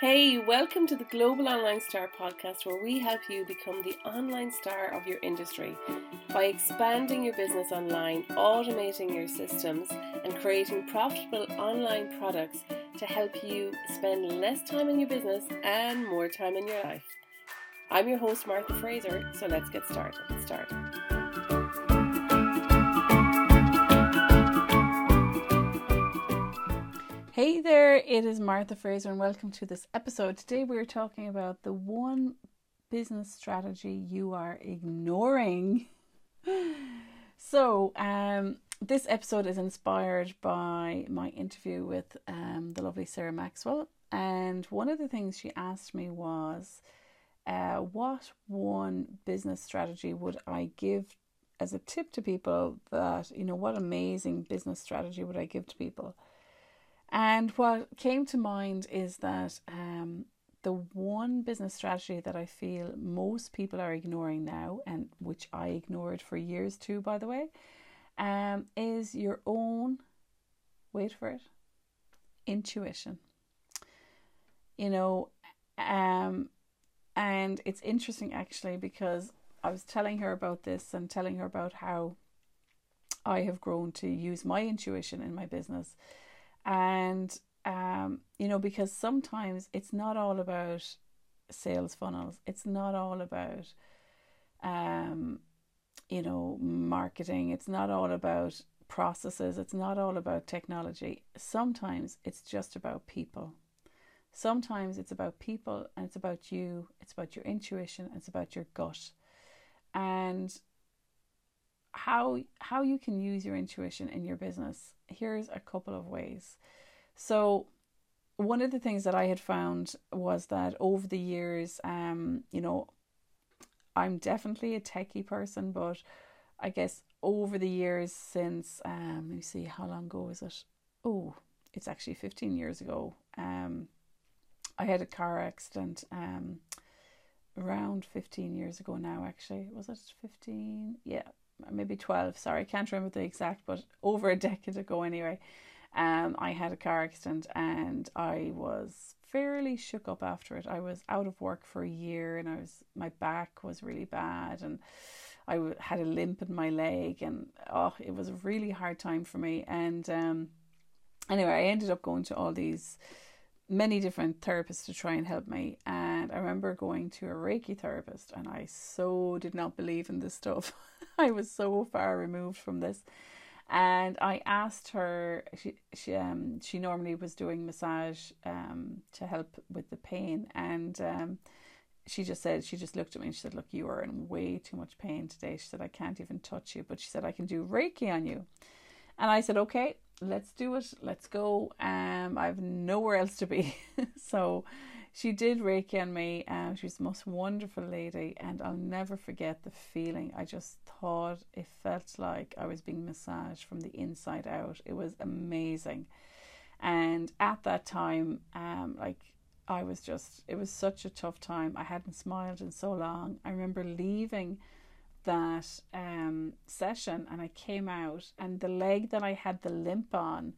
Hey, welcome to the Global Online Star podcast, where we help you become the online star of your industry by expanding your business online, automating your systems, and creating profitable online products to help you spend less time in your business and more time in your life. I'm your host, Martha Fraser, so let's get started. Started. Hey there, it is Martha Fraser, and welcome to this episode. Today, we're talking about the one business strategy you are ignoring. so, um, this episode is inspired by my interview with um, the lovely Sarah Maxwell, and one of the things she asked me was, uh, "What one business strategy would I give as a tip to people? That you know, what amazing business strategy would I give to people?" And what came to mind is that um, the one business strategy that I feel most people are ignoring now, and which I ignored for years too, by the way, um, is your own, wait for it, intuition. You know, um, and it's interesting actually because I was telling her about this and telling her about how I have grown to use my intuition in my business and um, you know because sometimes it's not all about sales funnels. It's not all about um, you know marketing. It's not all about processes. It's not all about technology. Sometimes it's just about people. Sometimes it's about people and it's about you. It's about your intuition it's about your gut. And how how you can use your intuition in your business here's a couple of ways. So one of the things that i had found was that over the years um you know i'm definitely a techie person but i guess over the years since um let me see how long ago is it? Oh it's actually 15 years ago. Um i had a car accident um around 15 years ago now actually. Was it 15 yeah maybe 12 sorry i can't remember the exact but over a decade ago anyway um i had a car accident and i was fairly shook up after it i was out of work for a year and i was my back was really bad and I had a limp in my leg and oh it was a really hard time for me and um anyway i ended up going to all these many different therapists to try and help me. And I remember going to a Reiki therapist, and I so did not believe in this stuff. I was so far removed from this. And I asked her. She she um she normally was doing massage um to help with the pain, and um she just said she just looked at me and she said, "Look, you are in way too much pain today." She said, "I can't even touch you," but she said, "I can do Reiki on you." And I said, "Okay." Let's do it. Let's go. Um, I have nowhere else to be. so she did Reiki on me. Um, she was the most wonderful lady, and I'll never forget the feeling. I just thought it felt like I was being massaged from the inside out. It was amazing. And at that time, um, like I was just, it was such a tough time. I hadn't smiled in so long. I remember leaving that um, session and I came out and the leg that I had the limp on,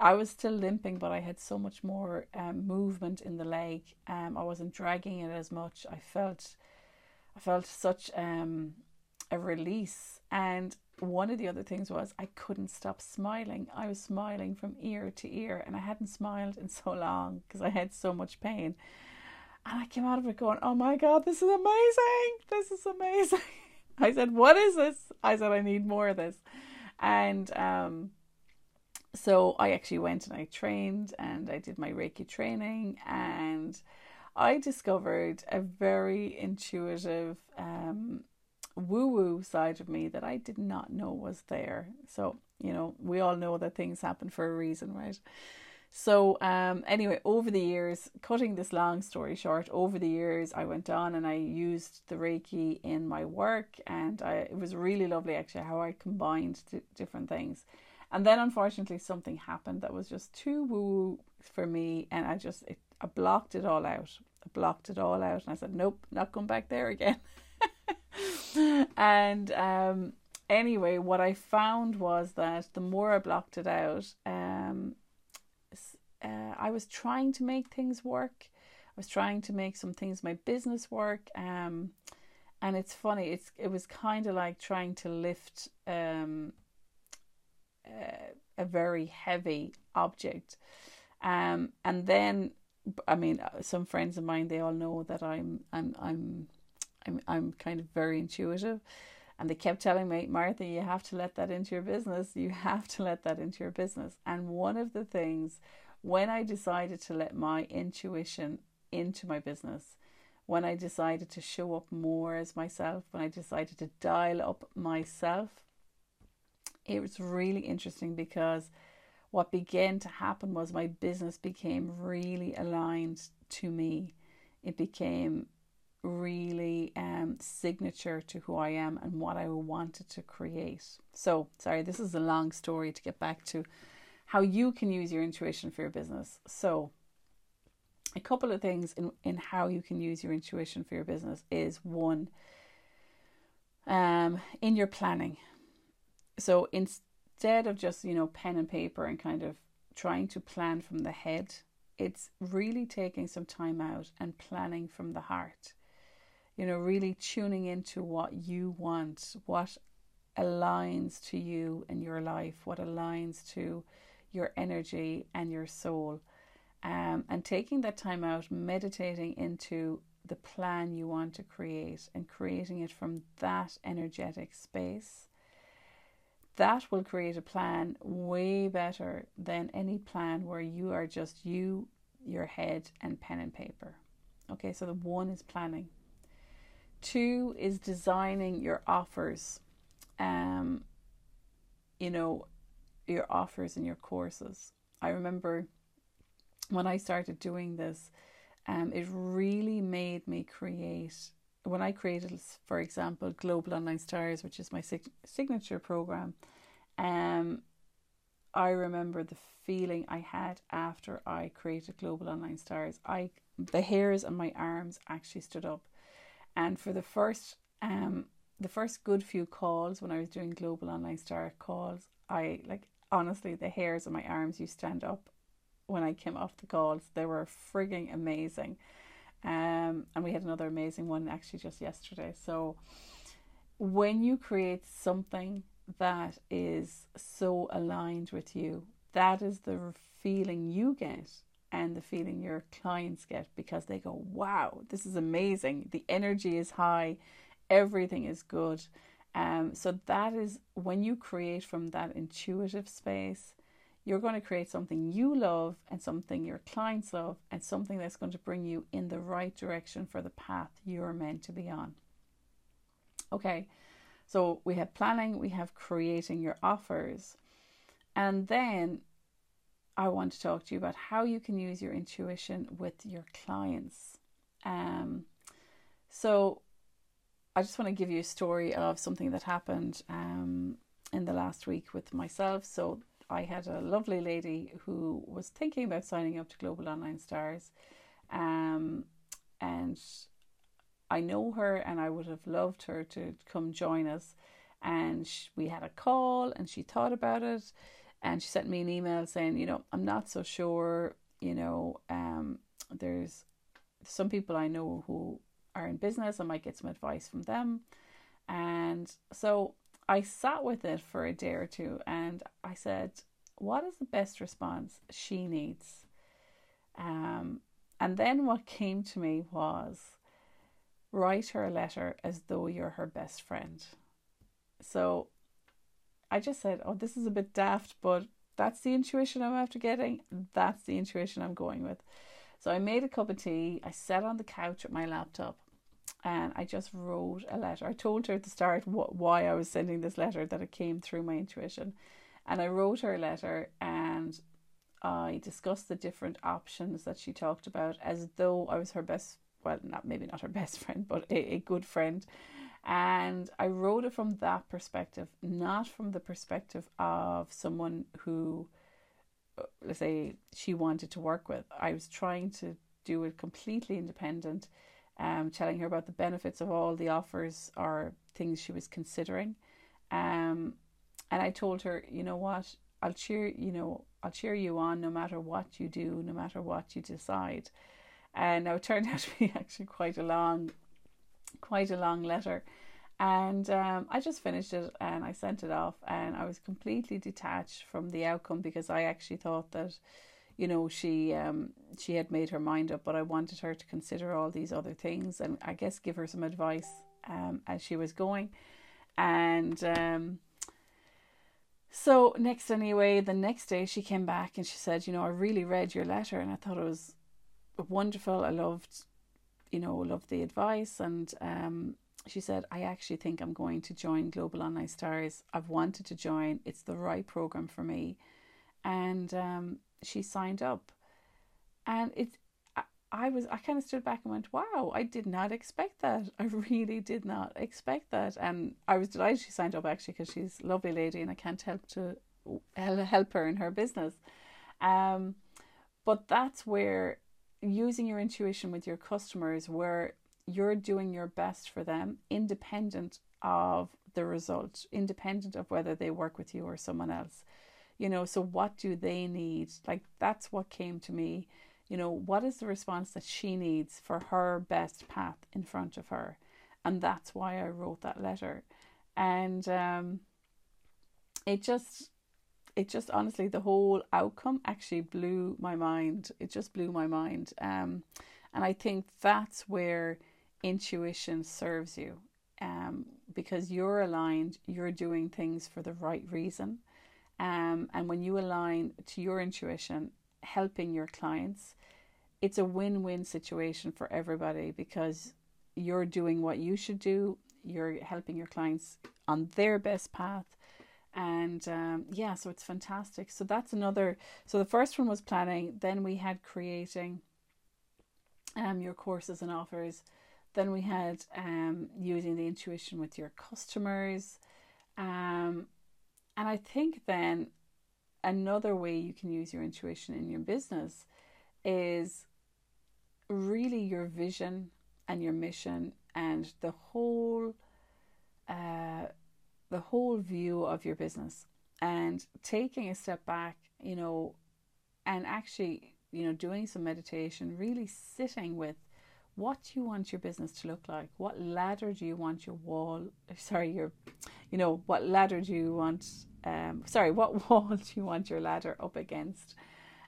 I was still limping, but I had so much more um, movement in the leg. Um, I wasn't dragging it as much. I felt, I felt such um, a release. And one of the other things was I couldn't stop smiling. I was smiling from ear to ear, and I hadn't smiled in so long because I had so much pain. And I came out of it going, "Oh my god, this is amazing! This is amazing!" I said, What is this? I said, I need more of this. And um, so I actually went and I trained and I did my Reiki training and I discovered a very intuitive um, woo woo side of me that I did not know was there. So, you know, we all know that things happen for a reason, right? So, um, anyway, over the years, cutting this long story short, over the years, I went on and I used the Reiki in my work, and I, it was really lovely actually how I combined different things. And then, unfortunately, something happened that was just too woo for me, and I just it, I blocked it all out. I blocked it all out, and I said, "Nope, not going back there again." and um, anyway, what I found was that the more I blocked it out, um, I was trying to make things work. I was trying to make some things my business work. Um, and it's funny. It's it was kind of like trying to lift um, uh, a very heavy object. Um, and then, I mean, uh, some friends of mine they all know that I'm I'm I'm I'm I'm kind of very intuitive. And they kept telling me, Martha, you have to let that into your business. You have to let that into your business. And one of the things, when I decided to let my intuition into my business, when I decided to show up more as myself, when I decided to dial up myself, it was really interesting because what began to happen was my business became really aligned to me. It became really um, signature to who I am and what I wanted to create. So, sorry, this is a long story to get back to how you can use your intuition for your business. So, a couple of things in, in how you can use your intuition for your business is one, um, in your planning. So, instead of just, you know, pen and paper and kind of trying to plan from the head, it's really taking some time out and planning from the heart you know, really tuning into what you want, what aligns to you and your life, what aligns to your energy and your soul. Um, and taking that time out, meditating into the plan you want to create and creating it from that energetic space. That will create a plan way better than any plan where you are just you, your head, and pen and paper. Okay, so the one is planning. Two is designing your offers. Um, you know, your offers and your courses. I remember when I started doing this, um, it really made me create. When I created, for example, Global Online Stars, which is my sig- signature program, um, I remember the feeling I had after I created Global Online Stars. I the hairs on my arms actually stood up and for the first um the first good few calls when I was doing global online star calls, I like honestly the hairs on my arms you stand up when I came off the calls. They were frigging amazing. Um and we had another amazing one actually just yesterday. So when you create something that is so aligned with you, that is the feeling you get and the feeling your clients get because they go, wow, this is amazing. The energy is high, everything is good. Um, so that is when you create from that intuitive space, you're going to create something you love and something your clients love and something that's going to bring you in the right direction for the path you're meant to be on. Okay, so we have planning, we have creating your offers, and then I want to talk to you about how you can use your intuition with your clients. Um, so, I just want to give you a story of something that happened um, in the last week with myself. So, I had a lovely lady who was thinking about signing up to Global Online Stars, um, and I know her, and I would have loved her to come join us. And she, we had a call, and she thought about it and she sent me an email saying, you know, I'm not so sure, you know, um, there's some people I know who are in business, I might get some advice from them. And so I sat with it for a day or two and I said, what is the best response she needs? Um, and then what came to me was write her a letter as though you're her best friend. So I just said, oh, this is a bit daft, but that's the intuition I'm after getting. That's the intuition I'm going with. So I made a cup of tea. I sat on the couch with my laptop and I just wrote a letter. I told her at the start what, why I was sending this letter, that it came through my intuition. And I wrote her a letter and I discussed the different options that she talked about as though I was her best, well, not maybe not her best friend, but a, a good friend. And I wrote it from that perspective, not from the perspective of someone who, uh, let's say, she wanted to work with. I was trying to do it completely independent, um, telling her about the benefits of all the offers or things she was considering. Um, and I told her, you know what, I'll cheer, you know, I'll cheer you on no matter what you do, no matter what you decide. And now it turned out to be actually quite a long, quite a long letter. And um, I just finished it and I sent it off, and I was completely detached from the outcome because I actually thought that, you know, she um, she had made her mind up, but I wanted her to consider all these other things and I guess give her some advice um, as she was going. And um, so next, anyway, the next day she came back and she said, you know, I really read your letter and I thought it was wonderful. I loved, you know, loved the advice and um, she said, I actually think I'm going to join Global Online Stars. I've wanted to join. It's the right program for me. And um, she signed up. And it I was I kind of stood back and went, "Wow, I did not expect that. I really did not expect that." And I was delighted she signed up actually because she's a lovely lady and I can't help to help her in her business. Um, but that's where using your intuition with your customers, where you're doing your best for them, independent of the result, independent of whether they work with you or someone else. You know, so what do they need? Like that's what came to me you know, what is the response that she needs for her best path in front of her? And that's why I wrote that letter. And um, it just, it just honestly, the whole outcome actually blew my mind. It just blew my mind. Um, and I think that's where intuition serves you um, because you're aligned, you're doing things for the right reason. Um, and when you align to your intuition, helping your clients, it's a win win situation for everybody because you're doing what you should do, you're helping your clients on their best path. And um, yeah, so it's fantastic. So that's another. So the first one was planning. Then we had creating um, your courses and offers. Then we had um, using the intuition with your customers. Um, and I think then another way you can use your intuition in your business is really your vision and your mission and the whole uh, the whole view of your business. And taking a step back you know and actually you know doing some meditation really sitting with what you want your business to look like. What ladder do you want your wall sorry your you know what ladder do you want um sorry what wall do you want your ladder up against?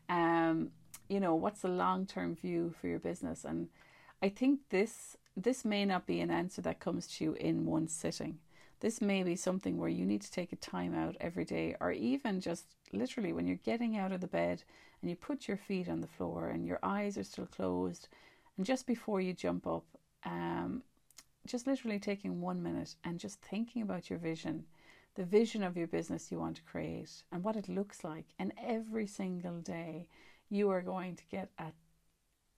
Um you know what's the long term view for your business? And i think this this may not be an answer that comes to you in one sitting. This may be something where you need to take a time out every day or even just literally when you're getting out of the bed and you put your feet on the floor and your eyes are still closed and just before you jump up um, just literally taking one minute and just thinking about your vision the vision of your business you want to create and what it looks like and every single day you are going to get a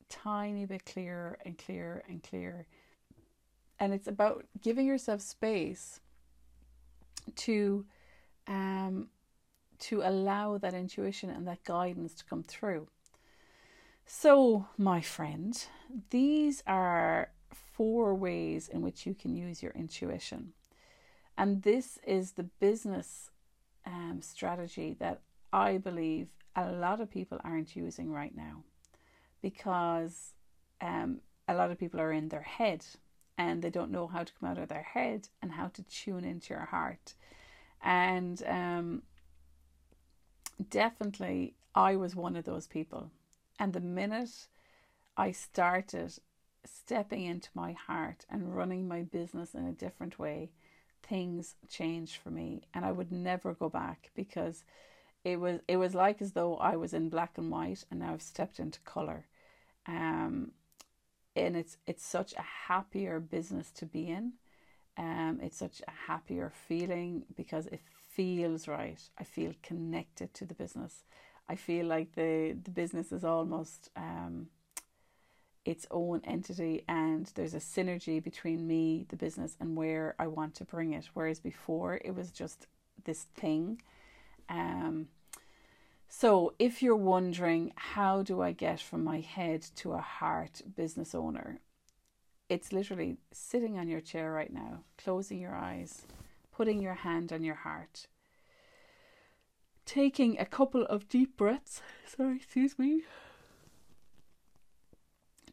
tiny bit clearer and clearer and clearer. And it's about giving yourself space to um, to allow that intuition and that guidance to come through. So, my friend, these are four ways in which you can use your intuition. And this is the business um, strategy that I believe a lot of people aren't using right now because um, a lot of people are in their head and they don't know how to come out of their head and how to tune into your heart. And um, definitely, I was one of those people. And the minute I started stepping into my heart and running my business in a different way, things changed for me. And I would never go back because it was it was like as though I was in black and white and now I've stepped into color. Um, and it's it's such a happier business to be in. Um, it's such a happier feeling because it feels right. I feel connected to the business. I feel like the the business is almost um, its own entity, and there's a synergy between me, the business, and where I want to bring it. Whereas before, it was just this thing um, so, if you're wondering, how do I get from my head to a heart business owner? It's literally sitting on your chair right now, closing your eyes, putting your hand on your heart, taking a couple of deep breaths. Sorry, excuse me.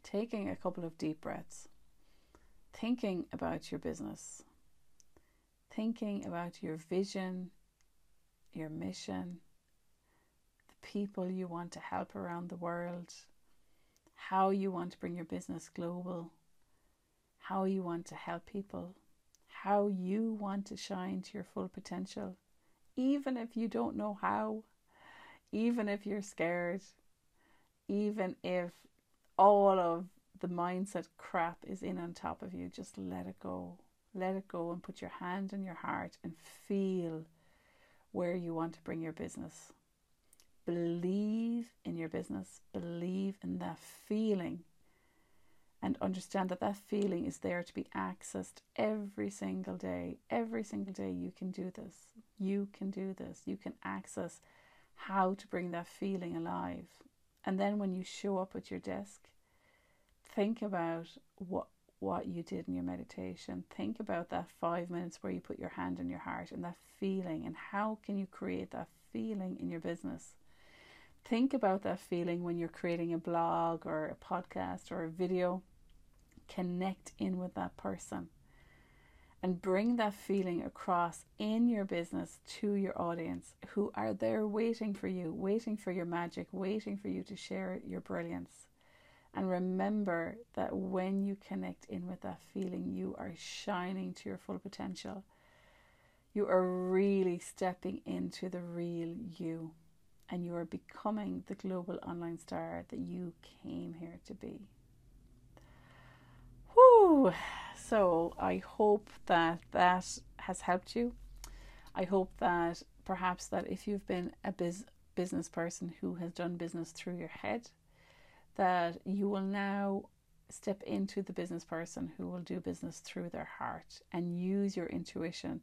Taking a couple of deep breaths. Thinking about your business. Thinking about your vision, your mission, the people you want to help around the world, how you want to bring your business global, how you want to help people, how you want to shine to your full potential, even if you don't know how, even if you're scared, even if all of the mindset crap is in on top of you, just let it go. Let it go and put your hand on your heart and feel where you want to bring your business. Believe in your business, believe in that feeling, and understand that that feeling is there to be accessed every single day. Every single day, you can do this. You can do this. You can access how to bring that feeling alive. And then when you show up at your desk, think about what what you did in your meditation. Think about that five minutes where you put your hand on your heart and that feeling, and how can you create that feeling in your business? Think about that feeling when you're creating a blog or a podcast or a video. Connect in with that person and bring that feeling across in your business to your audience who are there waiting for you, waiting for your magic, waiting for you to share your brilliance. And remember that when you connect in with that feeling, you are shining to your full potential. You are really stepping into the real you, and you are becoming the global online star that you came here to be. So I hope that that has helped you. I hope that perhaps that if you've been a biz- business person who has done business through your head, that you will now step into the business person who will do business through their heart and use your intuition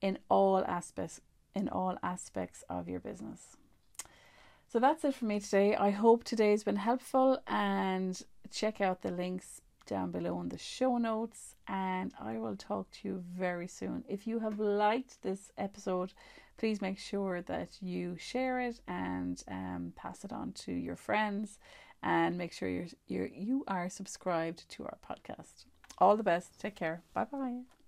in all aspects in all aspects of your business. So that's it for me today. I hope today's been helpful and check out the links down below in the show notes and I will talk to you very soon. If you have liked this episode, please make sure that you share it and um, pass it on to your friends and make sure you're, you're you are subscribed to our podcast. All the best. Take care. Bye bye.